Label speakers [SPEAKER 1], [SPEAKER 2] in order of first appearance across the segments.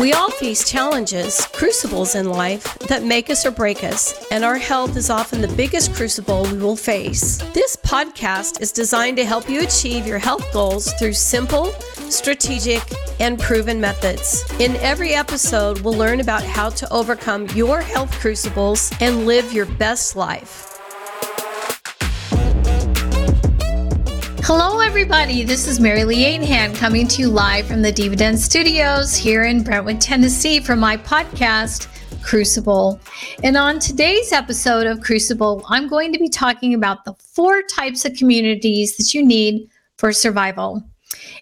[SPEAKER 1] We all face challenges, crucibles in life that make us or break us, and our health is often the biggest crucible we will face. This podcast is designed to help you achieve your health goals through simple, strategic, and proven methods. In every episode, we'll learn about how to overcome your health crucibles and live your best life.
[SPEAKER 2] Hello, everybody. This is Mary Lee Ainhan coming to you live from the Dividend Studios here in Brentwood, Tennessee, for my podcast, Crucible. And on today's episode of Crucible, I'm going to be talking about the four types of communities that you need for survival.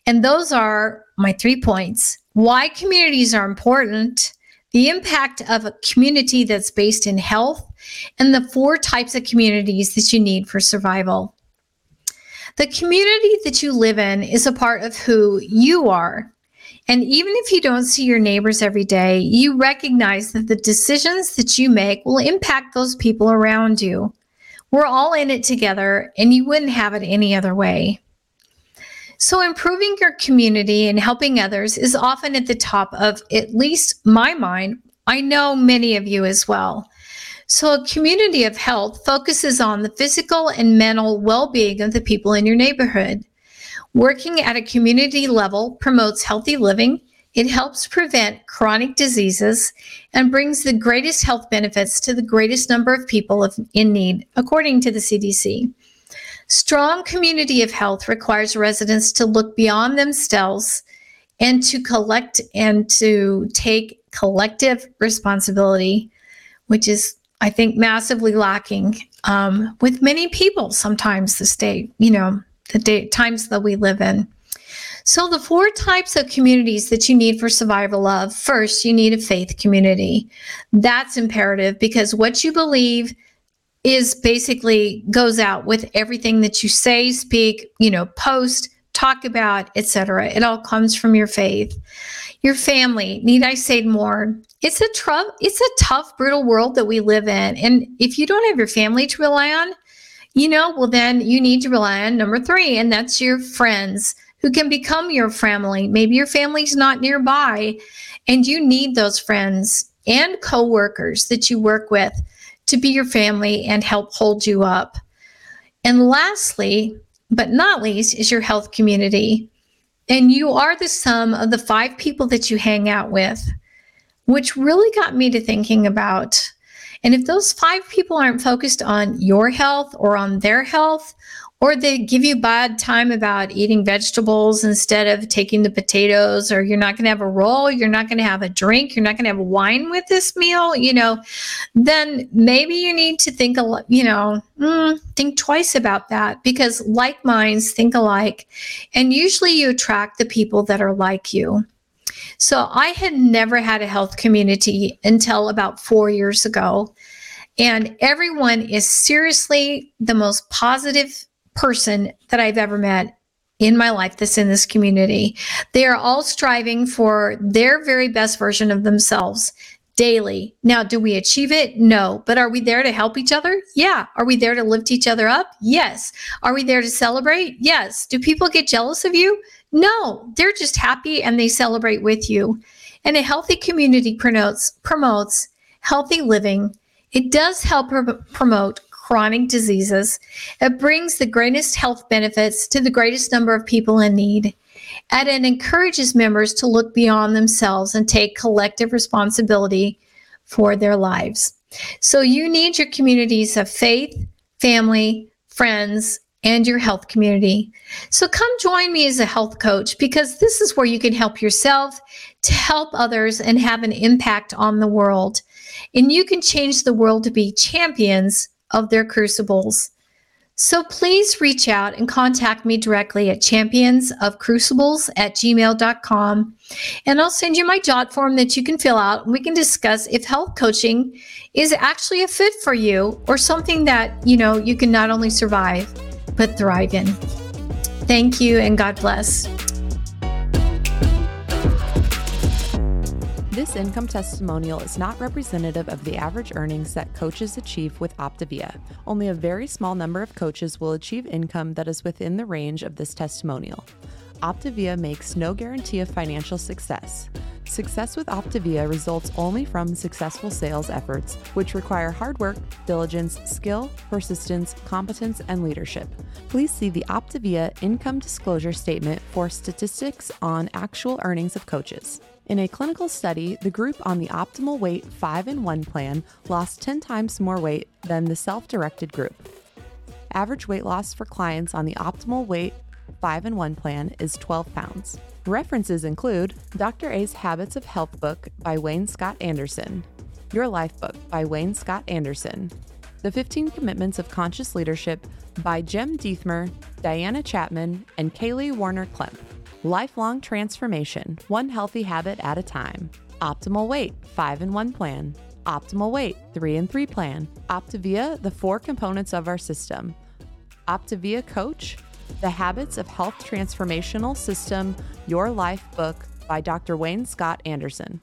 [SPEAKER 2] And those are my three points why communities are important, the impact of a community that's based in health, and the four types of communities that you need for survival. The community that you live in is a part of who you are. And even if you don't see your neighbors every day, you recognize that the decisions that you make will impact those people around you. We're all in it together, and you wouldn't have it any other way. So, improving your community and helping others is often at the top of at least my mind. I know many of you as well. So, a community of health focuses on the physical and mental well being of the people in your neighborhood. Working at a community level promotes healthy living, it helps prevent chronic diseases, and brings the greatest health benefits to the greatest number of people in need, according to the CDC. Strong community of health requires residents to look beyond themselves and to collect and to take collective responsibility, which is I think, massively lacking um, with many people. Sometimes the state, you know, the day, times that we live in. So, the four types of communities that you need for survival of first, you need a faith community. That's imperative because what you believe is basically goes out with everything that you say, speak, you know, post, talk about, etc. It all comes from your faith. Your family, need I say more? It's a tough, it's a tough, brutal world that we live in. And if you don't have your family to rely on, you know, well, then you need to rely on number three, and that's your friends who can become your family. Maybe your family's not nearby, and you need those friends and coworkers that you work with to be your family and help hold you up. And lastly, but not least, is your health community. And you are the sum of the five people that you hang out with which really got me to thinking about and if those five people aren't focused on your health or on their health, or they give you bad time about eating vegetables instead of taking the potatoes, or you're not going to have a roll, you're not going to have a drink, you're not going to have wine with this meal, you know, then maybe you need to think a lot, you know, mm, think twice about that because like minds think alike. And usually you attract the people that are like you. So I had never had a health community until about four years ago. And everyone is seriously the most positive person that I've ever met in my life that's in this community. They are all striving for their very best version of themselves daily. Now, do we achieve it? No. But are we there to help each other? Yeah. Are we there to lift each other up? Yes. Are we there to celebrate? Yes. Do people get jealous of you? No, they're just happy and they celebrate with you. And a healthy community promotes promotes healthy living. It does help promote chronic diseases. It brings the greatest health benefits to the greatest number of people in need. And it encourages members to look beyond themselves and take collective responsibility for their lives. So you need your communities of faith, family, friends, and your health community. So come join me as a health coach because this is where you can help yourself to help others and have an impact on the world. And you can change the world to be champions of their crucibles. So please reach out and contact me directly at championsofcrucibles at gmail.com. And I'll send you my jot form that you can fill out and we can discuss if health coaching is actually a fit for you or something that, you know, you can not only survive, but thrive in. Thank you and God bless.
[SPEAKER 3] This income testimonial is not representative of the average earnings that coaches achieve with Optavia. Only a very small number of coaches will achieve income that is within the range of this testimonial. Optavia makes no guarantee of financial success. Success with Optavia results only from successful sales efforts, which require hard work, diligence, skill, persistence, competence, and leadership. Please see the Optavia income disclosure statement for statistics on actual earnings of coaches. In a clinical study, the group on the optimal weight 5 in 1 plan lost 10 times more weight than the self directed group. Average weight loss for clients on the optimal weight 5 in 1 plan is 12 pounds. References include Dr. A's Habits of Health book by Wayne Scott Anderson, Your Life book by Wayne Scott Anderson, The 15 Commitments of Conscious Leadership by Jim Dethmer, Diana Chapman, and Kaley Warner Klemp. Lifelong Transformation, One Healthy Habit at a Time. Optimal Weight, 5 in 1 Plan. Optimal Weight, 3 in 3 Plan. Optavia, the four components of our system. Optavia Coach, The Habits of Health Transformational System, Your Life book by Dr. Wayne Scott Anderson.